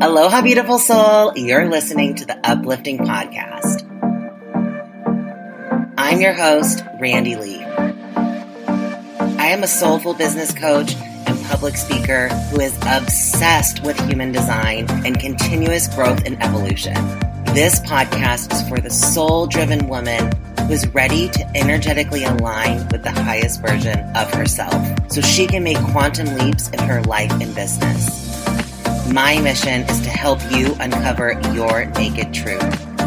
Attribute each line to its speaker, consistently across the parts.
Speaker 1: Aloha, beautiful soul. You're listening to the Uplifting Podcast. I'm your host, Randy Lee. I am a soulful business coach and public speaker who is obsessed with human design and continuous growth and evolution. This podcast is for the soul driven woman who is ready to energetically align with the highest version of herself so she can make quantum leaps in her life and business. My mission is to help you uncover your naked truth.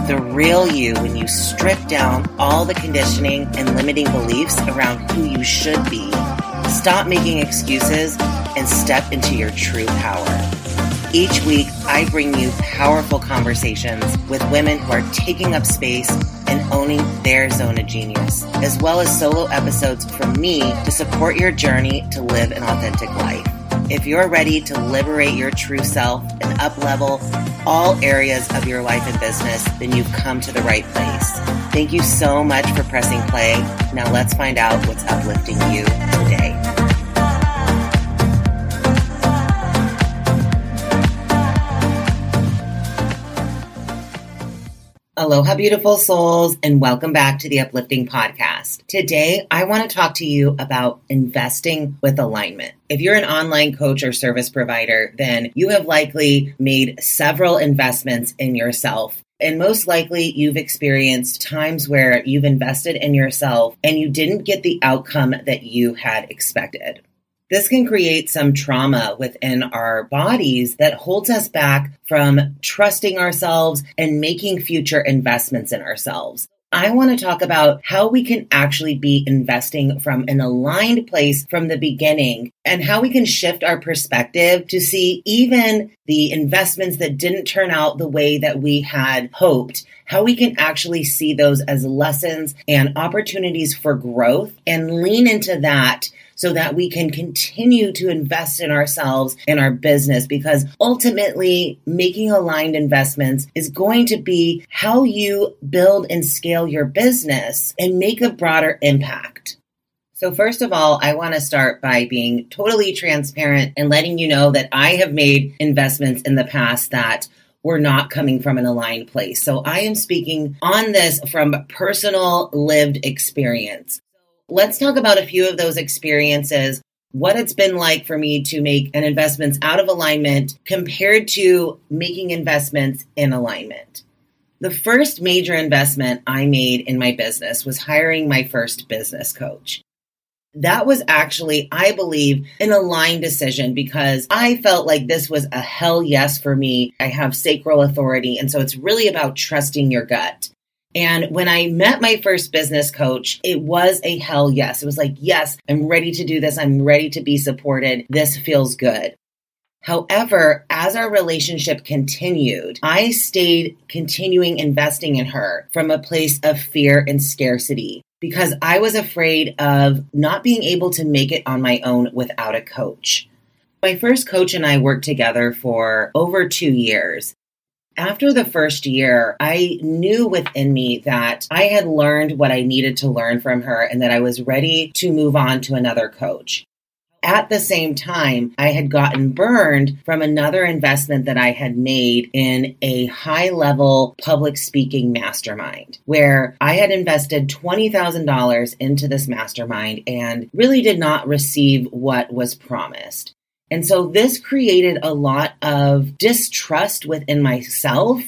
Speaker 1: The real you when you strip down all the conditioning and limiting beliefs around who you should be. Stop making excuses and step into your true power. Each week, I bring you powerful conversations with women who are taking up space and owning their zone of genius, as well as solo episodes from me to support your journey to live an authentic life. If you're ready to liberate your true self and uplevel all areas of your life and business, then you've come to the right place. Thank you so much for pressing play. Now let's find out what's uplifting you today. Aloha, beautiful souls, and welcome back to the Uplifting Podcast. Today, I want to talk to you about investing with alignment. If you're an online coach or service provider, then you have likely made several investments in yourself. And most likely, you've experienced times where you've invested in yourself and you didn't get the outcome that you had expected. This can create some trauma within our bodies that holds us back from trusting ourselves and making future investments in ourselves. I want to talk about how we can actually be investing from an aligned place from the beginning and how we can shift our perspective to see even the investments that didn't turn out the way that we had hoped, how we can actually see those as lessons and opportunities for growth and lean into that so that we can continue to invest in ourselves and our business because ultimately making aligned investments is going to be how you build and scale your business and make a broader impact. So, first of all, I want to start by being totally transparent and letting you know that I have made investments in the past that were not coming from an aligned place. So, I am speaking on this from personal lived experience. Let's talk about a few of those experiences, what it's been like for me to make an investments out of alignment compared to making investments in alignment. The first major investment I made in my business was hiring my first business coach. That was actually, I believe, an aligned decision because I felt like this was a hell yes for me. I have sacral authority. And so it's really about trusting your gut. And when I met my first business coach, it was a hell yes. It was like, yes, I'm ready to do this. I'm ready to be supported. This feels good. However, as our relationship continued, I stayed continuing investing in her from a place of fear and scarcity because I was afraid of not being able to make it on my own without a coach. My first coach and I worked together for over two years. After the first year, I knew within me that I had learned what I needed to learn from her and that I was ready to move on to another coach. At the same time, I had gotten burned from another investment that I had made in a high level public speaking mastermind where I had invested $20,000 into this mastermind and really did not receive what was promised. And so this created a lot of distrust within myself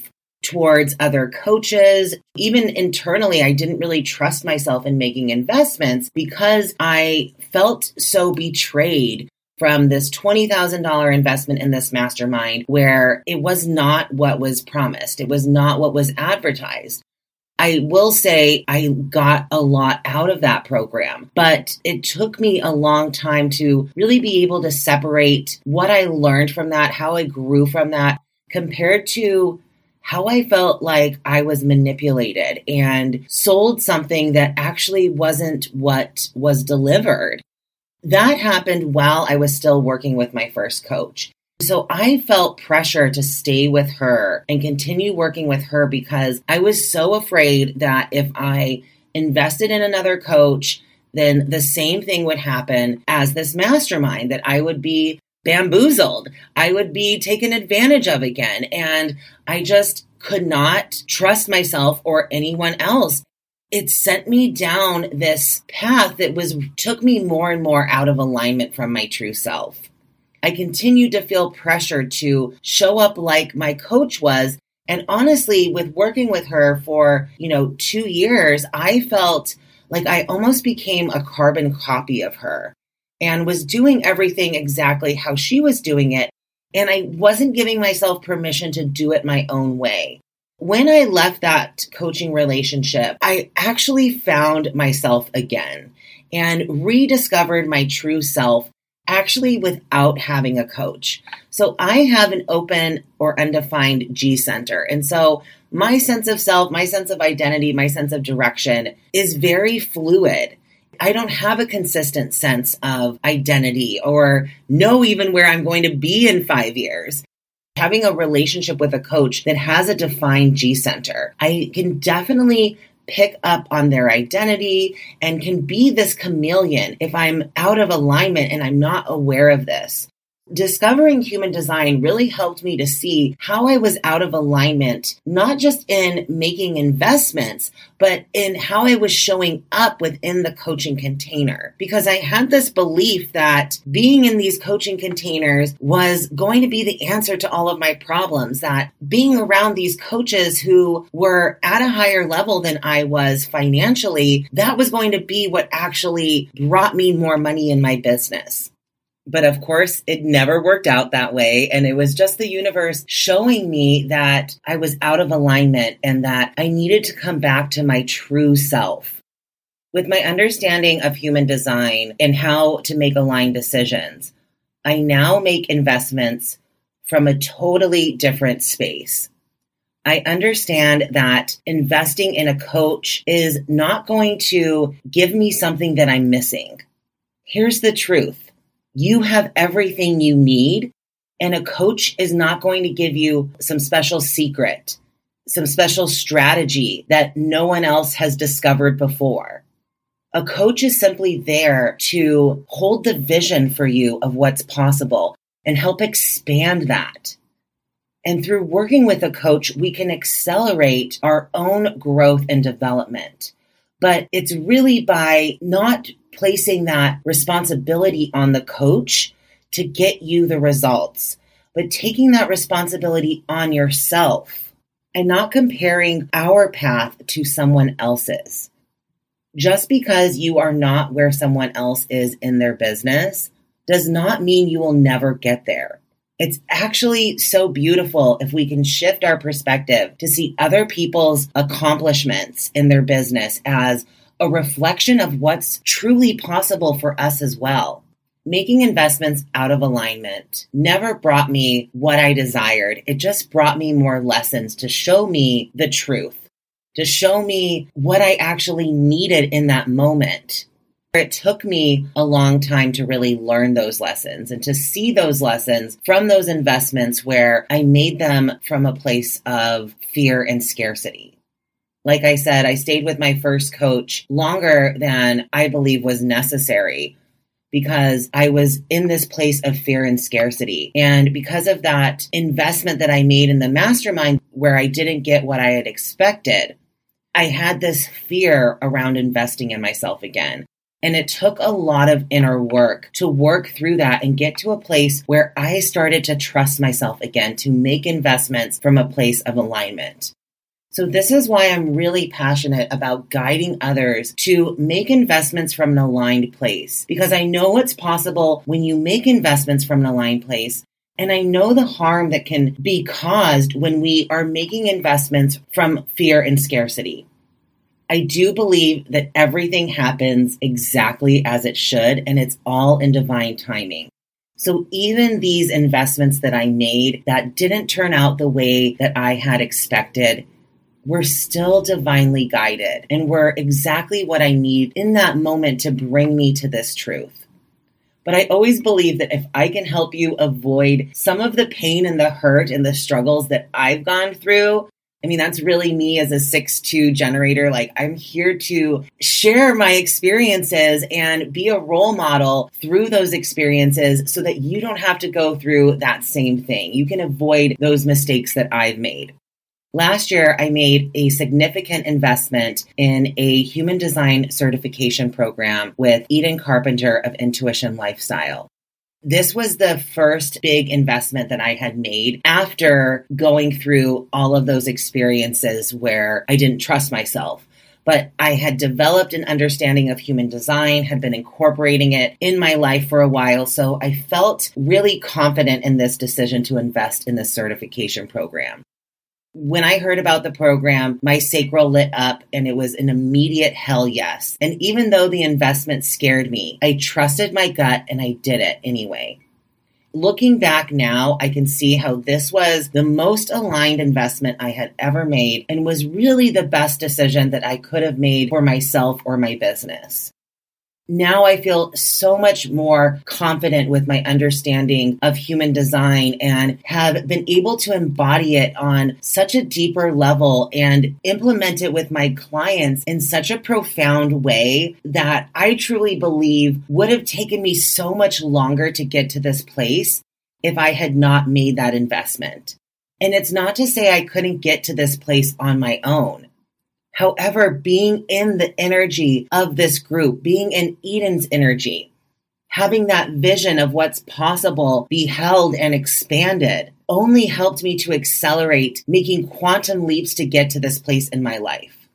Speaker 1: towards other coaches. Even internally, I didn't really trust myself in making investments because I felt so betrayed from this $20,000 investment in this mastermind where it was not what was promised. It was not what was advertised. I will say I got a lot out of that program, but it took me a long time to really be able to separate what I learned from that, how I grew from that, compared to how I felt like I was manipulated and sold something that actually wasn't what was delivered. That happened while I was still working with my first coach. So I felt pressure to stay with her and continue working with her because I was so afraid that if I invested in another coach, then the same thing would happen as this mastermind that I would be bamboozled. I would be taken advantage of again. And I just could not trust myself or anyone else. It sent me down this path that was took me more and more out of alignment from my true self. I continued to feel pressure to show up like my coach was. And honestly, with working with her for, you know, two years, I felt like I almost became a carbon copy of her and was doing everything exactly how she was doing it. And I wasn't giving myself permission to do it my own way. When I left that coaching relationship, I actually found myself again and rediscovered my true self actually without having a coach. So I have an open or undefined G center. And so my sense of self, my sense of identity, my sense of direction is very fluid. I don't have a consistent sense of identity or know even where I'm going to be in five years. Having a relationship with a coach that has a defined G center, I can definitely pick up on their identity and can be this chameleon if I'm out of alignment and I'm not aware of this. Discovering human design really helped me to see how I was out of alignment, not just in making investments, but in how I was showing up within the coaching container. Because I had this belief that being in these coaching containers was going to be the answer to all of my problems, that being around these coaches who were at a higher level than I was financially, that was going to be what actually brought me more money in my business. But of course, it never worked out that way. And it was just the universe showing me that I was out of alignment and that I needed to come back to my true self. With my understanding of human design and how to make aligned decisions, I now make investments from a totally different space. I understand that investing in a coach is not going to give me something that I'm missing. Here's the truth you have everything you need. And a coach is not going to give you some special secret, some special strategy that no one else has discovered before. A coach is simply there to hold the vision for you of what's possible and help expand that. And through working with a coach, we can accelerate our own growth and development. But it's really by not placing that responsibility on the coach to get you the results, but taking that responsibility on yourself and not comparing our path to someone else's. Just because you are not where someone else is in their business does not mean you will never get there. It's actually so beautiful if we can shift our perspective to see other people's accomplishments in their business as a reflection of what's truly possible for us as well. Making investments out of alignment never brought me what I desired. It just brought me more lessons to show me the truth, to show me what I actually needed in that moment. It took me a long time to really learn those lessons and to see those lessons from those investments where I made them from a place of fear and scarcity. Like I said, I stayed with my first coach longer than I believe was necessary because I was in this place of fear and scarcity. And because of that investment that I made in the mastermind where I didn't get what I had expected, I had this fear around investing in myself again. And it took a lot of inner work to work through that and get to a place where I started to trust myself again to make investments from a place of alignment. So this is why I'm really passionate about guiding others to make investments from an aligned place because I know what's possible when you make investments from an aligned place. And I know the harm that can be caused when we are making investments from fear and scarcity. I do believe that everything happens exactly as it should, and it's all in divine timing. So even these investments that I made that didn't turn out the way that I had expected, we're still divinely guided and we're exactly what I need in that moment to bring me to this truth. But I always believe that if I can help you avoid some of the pain and the hurt and the struggles that I've gone through, I mean, that's really me as a six-two generator. Like, I'm here to share my experiences and be a role model through those experiences so that you don't have to go through that same thing. You can avoid those mistakes that I've made. Last year, I made a significant investment in a human design certification program with Eden Carpenter of Intuition Lifestyle. This was the first big investment that I had made after going through all of those experiences where I didn't trust myself. But I had developed an understanding of human design, had been incorporating it in my life for a while. So I felt really confident in this decision to invest in this certification program. When I heard about the program, my sacral lit up and it was an immediate hell yes. And even though the investment scared me, I trusted my gut and I did it anyway. Looking back now, I can see how this was the most aligned investment I had ever made and was really the best decision that I could have made for myself or my business now I feel so much more confident with my understanding of human design and have been able to embody it on such a deeper level and implement it with my clients in such a profound way that I truly believe would have taken me so much longer to get to this place if I had not made that investment. And it's not to say I couldn't get to this place on my own. However, being in the energy of this group, being in Eden's energy, having that vision of what's possible be held and expanded only helped me to accelerate making quantum leaps to get to this place in my life.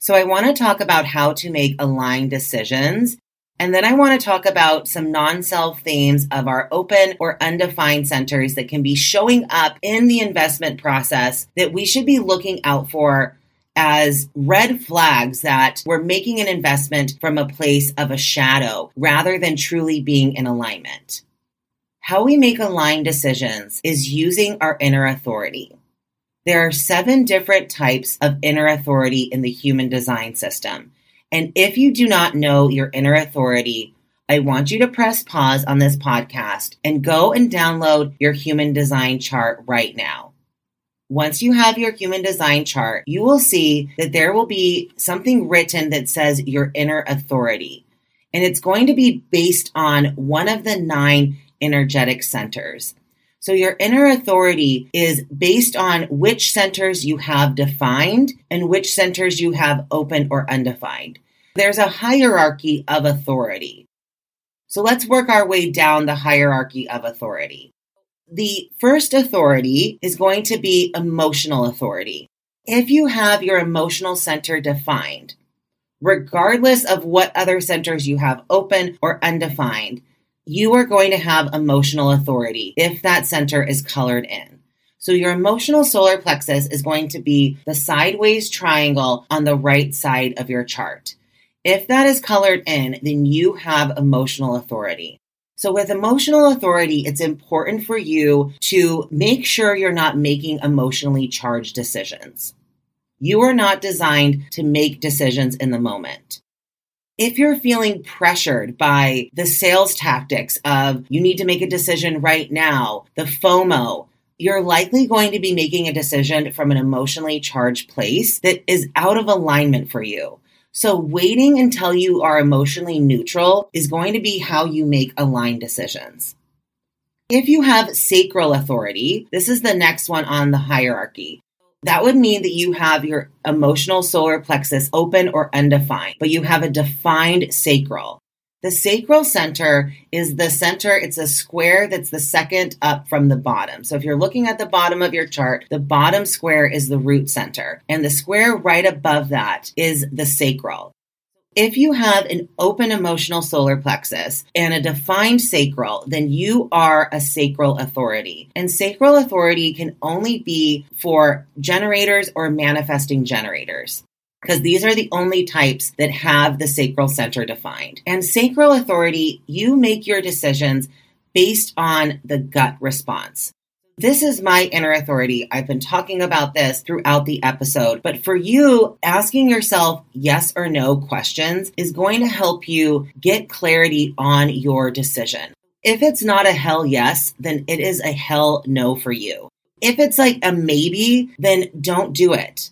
Speaker 1: So I want to talk about how to make aligned decisions. And then I want to talk about some non self themes of our open or undefined centers that can be showing up in the investment process that we should be looking out for as red flags that we're making an investment from a place of a shadow rather than truly being in alignment. How we make aligned decisions is using our inner authority. There are seven different types of inner authority in the human design system. And if you do not know your inner authority, I want you to press pause on this podcast and go and download your human design chart right now. Once you have your human design chart, you will see that there will be something written that says your inner authority. And it's going to be based on one of the nine energetic centers. So your inner authority is based on which centers you have defined and which centers you have open or undefined. There's a hierarchy of authority. So let's work our way down the hierarchy of authority. The first authority is going to be emotional authority. If you have your emotional center defined, regardless of what other centers you have open or undefined, you are going to have emotional authority if that center is colored in. So your emotional solar plexus is going to be the sideways triangle on the right side of your chart. If that is colored in, then you have emotional authority. So with emotional authority, it's important for you to make sure you're not making emotionally charged decisions. You are not designed to make decisions in the moment. If you're feeling pressured by the sales tactics of you need to make a decision right now, the FOMO, you're likely going to be making a decision from an emotionally charged place that is out of alignment for you. So waiting until you are emotionally neutral is going to be how you make aligned decisions. If you have sacral authority, this is the next one on the hierarchy. That would mean that you have your emotional solar plexus open or undefined, but you have a defined sacral. The sacral center is the center, it's a square that's the second up from the bottom. So if you're looking at the bottom of your chart, the bottom square is the root center, and the square right above that is the sacral. If you have an open emotional solar plexus and a defined sacral, then you are a sacral authority. And sacral authority can only be for generators or manifesting generators because these are the only types that have the sacral center defined. And sacral authority, you make your decisions based on the gut response. This is my inner authority. I've been talking about this throughout the episode, but for you, asking yourself yes or no questions is going to help you get clarity on your decision. If it's not a hell yes, then it is a hell no for you. If it's like a maybe, then don't do it.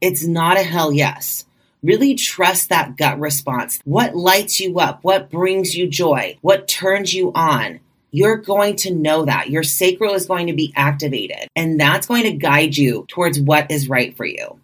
Speaker 1: It's not a hell yes. Really trust that gut response. What lights you up? What brings you joy? What turns you on? You're going to know that. Your sacral is going to be activated, and that's going to guide you towards what is right for you.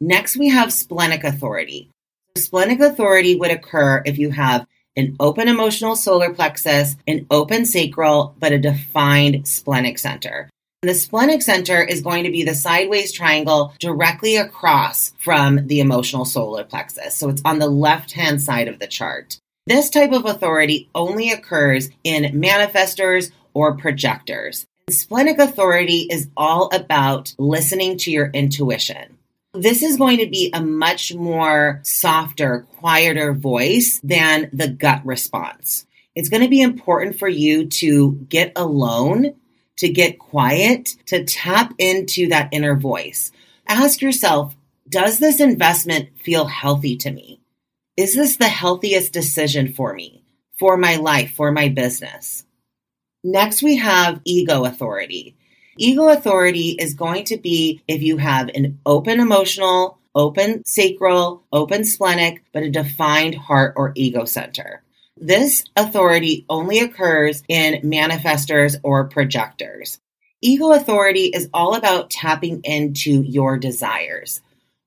Speaker 1: Next, we have splenic authority. Splenic authority would occur if you have an open emotional solar plexus, an open sacral, but a defined splenic center. The splenic center is going to be the sideways triangle directly across from the emotional solar plexus. So it's on the left hand side of the chart. This type of authority only occurs in manifestors or projectors. Splenic authority is all about listening to your intuition. This is going to be a much more softer, quieter voice than the gut response. It's going to be important for you to get alone, to get quiet, to tap into that inner voice. Ask yourself, does this investment feel healthy to me? Is this the healthiest decision for me, for my life, for my business? Next, we have ego authority. Ego authority is going to be if you have an open emotional, open sacral, open splenic, but a defined heart or ego center. This authority only occurs in manifestors or projectors. Ego authority is all about tapping into your desires.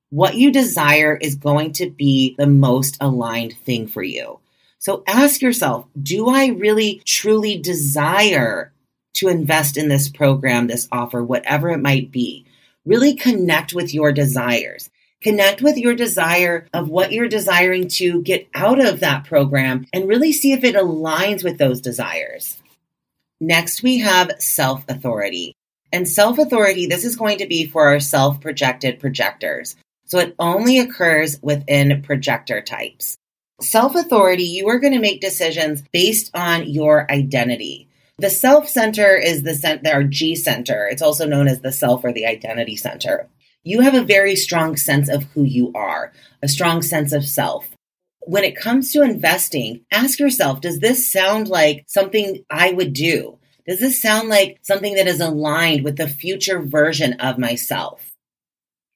Speaker 1: What you desire is going to be the most aligned thing for you. So ask yourself, do I really truly desire to invest in this program, this offer, whatever it might be. Really connect with your desires. Connect with your desire of what you're desiring to get out of that program and really see if it aligns with those desires. Next, we have self authority. And self authority, this is going to be for our self projected projectors. So it only occurs within projector types. Self authority, you are going to make decisions based on your identity. The self center is the center, our G center. It's also known as the self or the identity center. You have a very strong sense of who you are, a strong sense of self. When it comes to investing, ask yourself, does this sound like something I would do? Does this sound like something that is aligned with the future version of myself?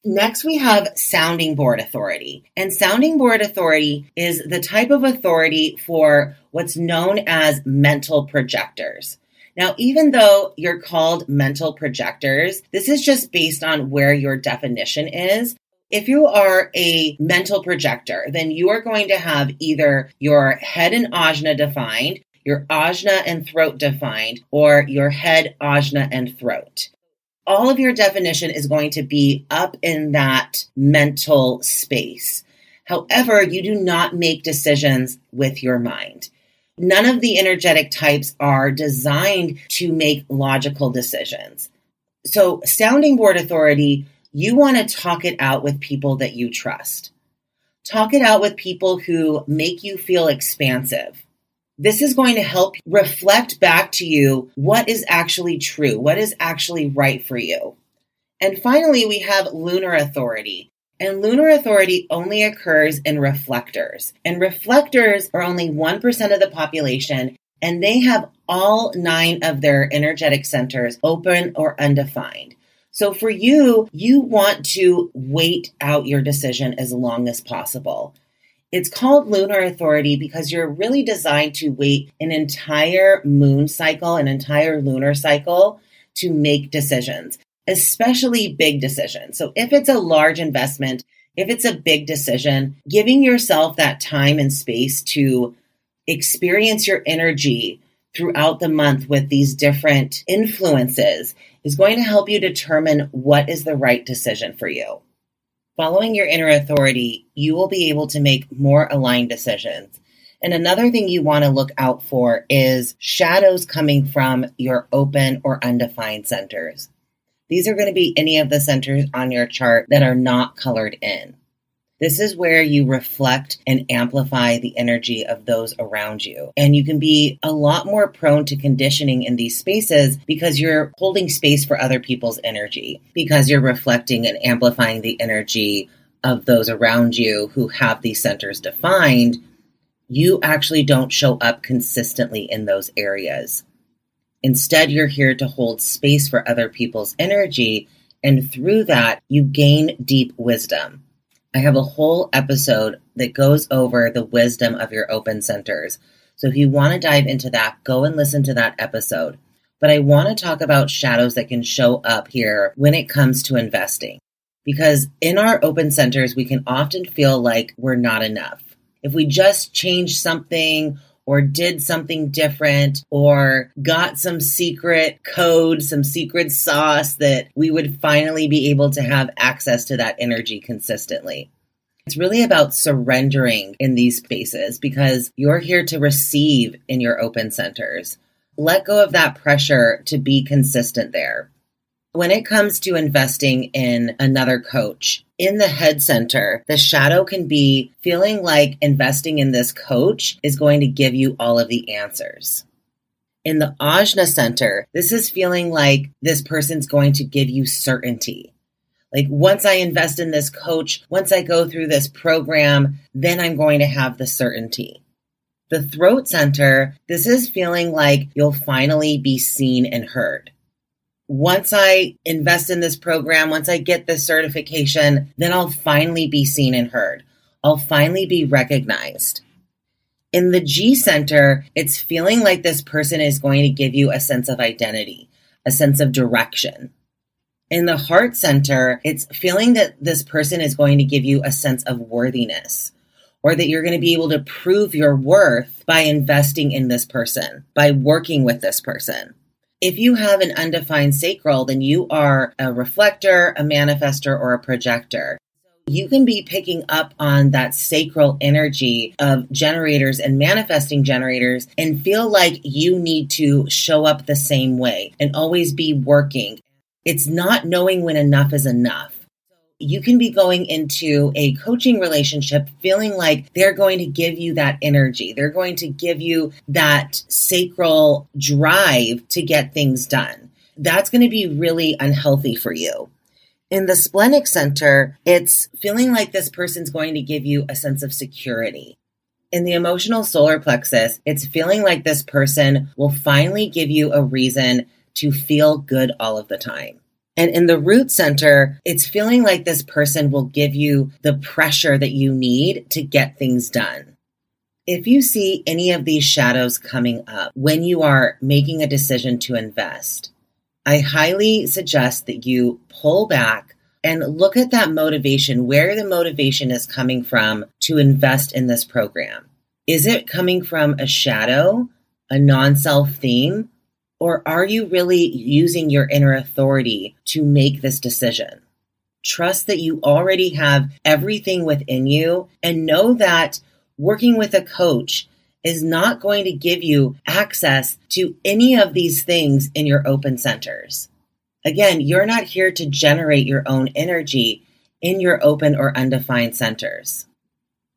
Speaker 1: Next, we have sounding board authority. And sounding board authority is the type of authority for what's known as mental projectors. Now, even though you're called mental projectors, this is just based on where your definition is. If you are a mental projector, then you are going to have either your head and ajna defined, your ajna and throat defined, or your head, ajna, and throat all of your definition is going to be up in that mental space. However, you do not make decisions with your mind. None of the energetic types are designed to make logical decisions. So, sounding board authority, you want to talk it out with people that you trust. Talk it out with people who make you feel expansive this is going to help reflect back to you what is actually true, what is actually right for you. And finally, we have lunar authority. And lunar authority only occurs in reflectors. And reflectors are only 1% of the population, and they have all nine of their energetic centers open or undefined. So for you, you want to wait out your decision as long as possible. It's called lunar authority because you're really designed to wait an entire moon cycle, an entire lunar cycle to make decisions, especially big decisions. So if it's a large investment, if it's a big decision, giving yourself that time and space to experience your energy throughout the month with these different influences is going to help you determine what is the right decision for you. Following your inner authority, you will be able to make more aligned decisions. And another thing you want to look out for is shadows coming from your open or undefined centers. These are going to be any of the centers on your chart that are not colored in. This is where you reflect and amplify the energy of those around you. And you can be a lot more prone to conditioning in these spaces because you're holding space for other people's energy, because you're reflecting and amplifying the energy of those around you who have these centers defined. You actually don't show up consistently in those areas. Instead, you're here to hold space for other people's energy, and through that, you gain deep wisdom. I have a whole episode that goes over the wisdom of your open centers. So if you want to dive into that, go and listen to that episode. But I want to talk about shadows that can show up here when it comes to investing. Because in our open centers, we can often feel like we're not enough. If we just change something or did something different or got some secret code, some secret sauce that we would finally be able to have access to that energy consistently. It's really about surrendering in these spaces because you're here to receive in your open centers. Let go of that pressure to be consistent there. When it comes to investing in another coach, in the head center, the shadow can be feeling like investing in this coach is going to give you all of the answers. In the Ajna center, this is feeling like this person's going to give you certainty. Like once I invest in this coach, once I go through this program, then I'm going to have the certainty. The throat center, this is feeling like you'll finally be seen and heard once I invest in this program, once I get this certification, then I'll finally be seen and heard. I'll finally be recognized. In the G Center, it's feeling like this person is going to give you a sense of identity, a sense of direction. In the Heart Center, it's feeling that this person is going to give you a sense of worthiness or that you're going to be able to prove your worth by investing in this person, by working with this person. If you have an undefined sacral, then you are a reflector, a manifestor, or a projector. You can be picking up on that sacral energy of generators and manifesting generators and feel like you need to show up the same way and always be working. It's not knowing when enough is enough you can be going into a coaching relationship feeling like they're going to give you that energy. They're going to give you that sacral drive to get things done. That's going to be really unhealthy for you. In the splenic center, it's feeling like this person's going to give you a sense of security. In the emotional solar plexus, it's feeling like this person will finally give you a reason to feel good all of the time. And in the root center, it's feeling like this person will give you the pressure that you need to get things done. If you see any of these shadows coming up when you are making a decision to invest, I highly suggest that you pull back and look at that motivation, where the motivation is coming from to invest in this program. Is it coming from a shadow, a non self theme, or are you really using your inner authority to make this decision? Trust that you already have everything within you and know that working with a coach is not going to give you access to any of these things in your open centers. Again, you're not here to generate your own energy in your open or undefined centers.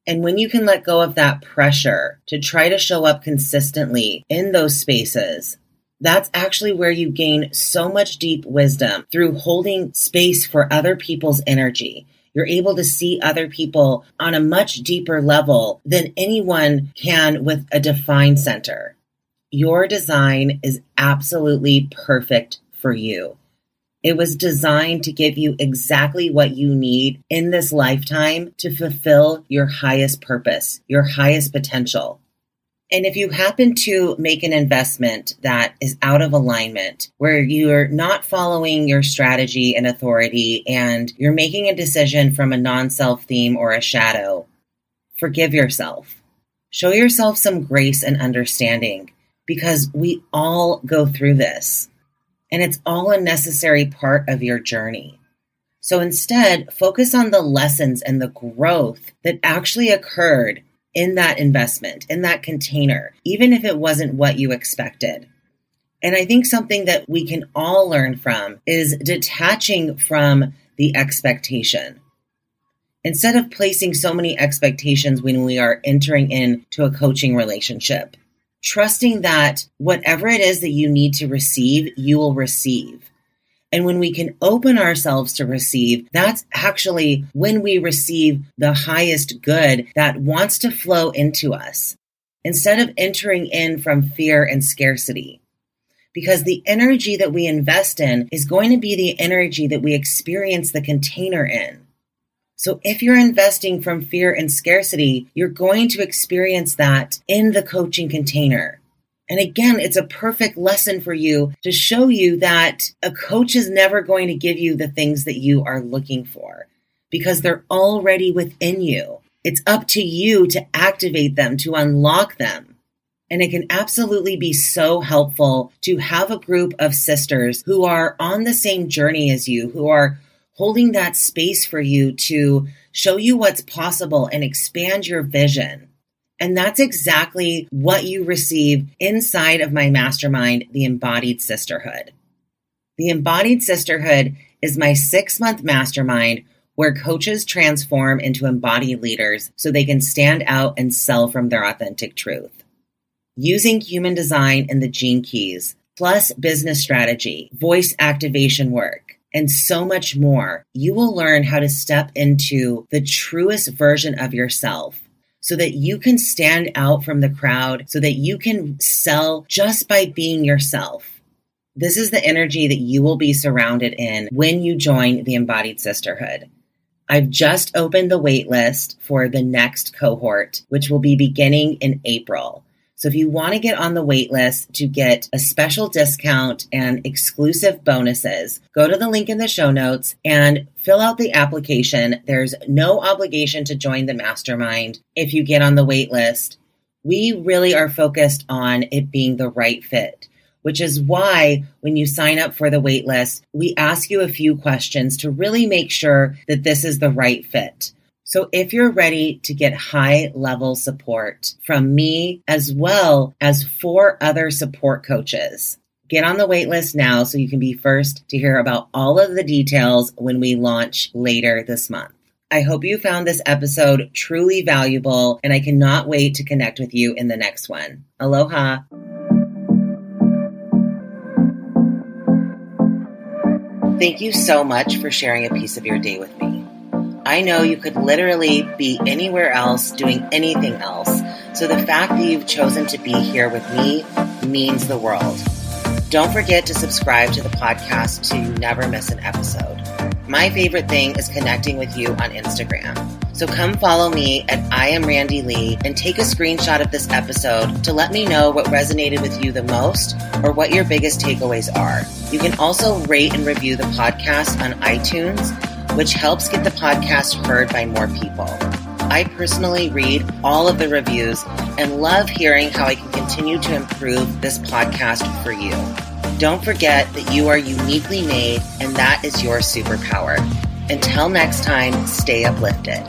Speaker 1: And when you can let go of that pressure to try to show up consistently in those spaces, that's actually where you gain so much deep wisdom through holding space for other people's energy. You're able to see other people on a much deeper level than anyone can with a defined center. Your design is absolutely perfect for you. It was designed to give you exactly what you need in this lifetime to fulfill your highest purpose, your highest potential. And if you happen to make an investment that is out of alignment, where you're not following your strategy and authority, and you're making a decision from a non self theme or a shadow, forgive yourself. Show yourself some grace and understanding because we all go through this. And it's all a necessary part of your journey. So instead, focus on the lessons and the growth that actually occurred in that investment, in that container, even if it wasn't what you expected. And I think something that we can all learn from is detaching from the expectation. Instead of placing so many expectations when we are entering into a coaching relationship, trusting that whatever it is that you need to receive, you will receive. And when we can open ourselves to receive, that's actually when we receive the highest good that wants to flow into us instead of entering in from fear and scarcity. because the energy that we invest in is going to be the energy that we experience the container in. So if you're investing from fear and scarcity, you're going to experience that in the coaching container. And again, it's a perfect lesson for you to show you that a coach is never going to give you the things that you are looking for because they're already within you. It's up to you to activate them, to unlock them. And it can absolutely be so helpful to have a group of sisters who are on the same journey as you, who are holding that space for you to show you what's possible and expand your vision. And that's exactly what you receive inside of my mastermind, the Embodied Sisterhood. The Embodied Sisterhood is my six month mastermind where coaches transform into embodied leaders so they can stand out and sell from their authentic truth. Using human design and the gene keys, plus business strategy, voice activation work, and so much more, you will learn how to step into the truest version of yourself so that you can stand out from the crowd, so that you can sell just by being yourself. This is the energy that you will be surrounded in when you join the Embodied Sisterhood. I've just opened the waitlist for the next cohort, which will be beginning in April. So if you want to get on the wait list to get a special discount and exclusive bonuses, go to the link in the show notes and fill out the application. There's no obligation to join the mastermind if you get on the wait list. We really are focused on it being the right fit, which is why when you sign up for the wait list, we ask you a few questions to really make sure that this is the right fit. So if you're ready to get high level support from me as well as four other support coaches, get on the waitlist now so you can be first to hear about all of the details when we launch later this month. I hope you found this episode truly valuable and I cannot wait to connect with you in the next one. Aloha. Thank you so much for sharing a piece of your day with me. I know you could literally be anywhere else doing anything else. So the fact that you've chosen to be here with me means the world. Don't forget to subscribe to the podcast so you never miss an episode. My favorite thing is connecting with you on Instagram. So come follow me at I am Randy Lee and take a screenshot of this episode to let me know what resonated with you the most or what your biggest takeaways are. You can also rate and review the podcast on iTunes which helps get the podcast heard by more people. I personally read all of the reviews and love hearing how I can continue to improve this podcast for you. Don't forget that you are uniquely made and that is your superpower. Until next time, stay uplifted.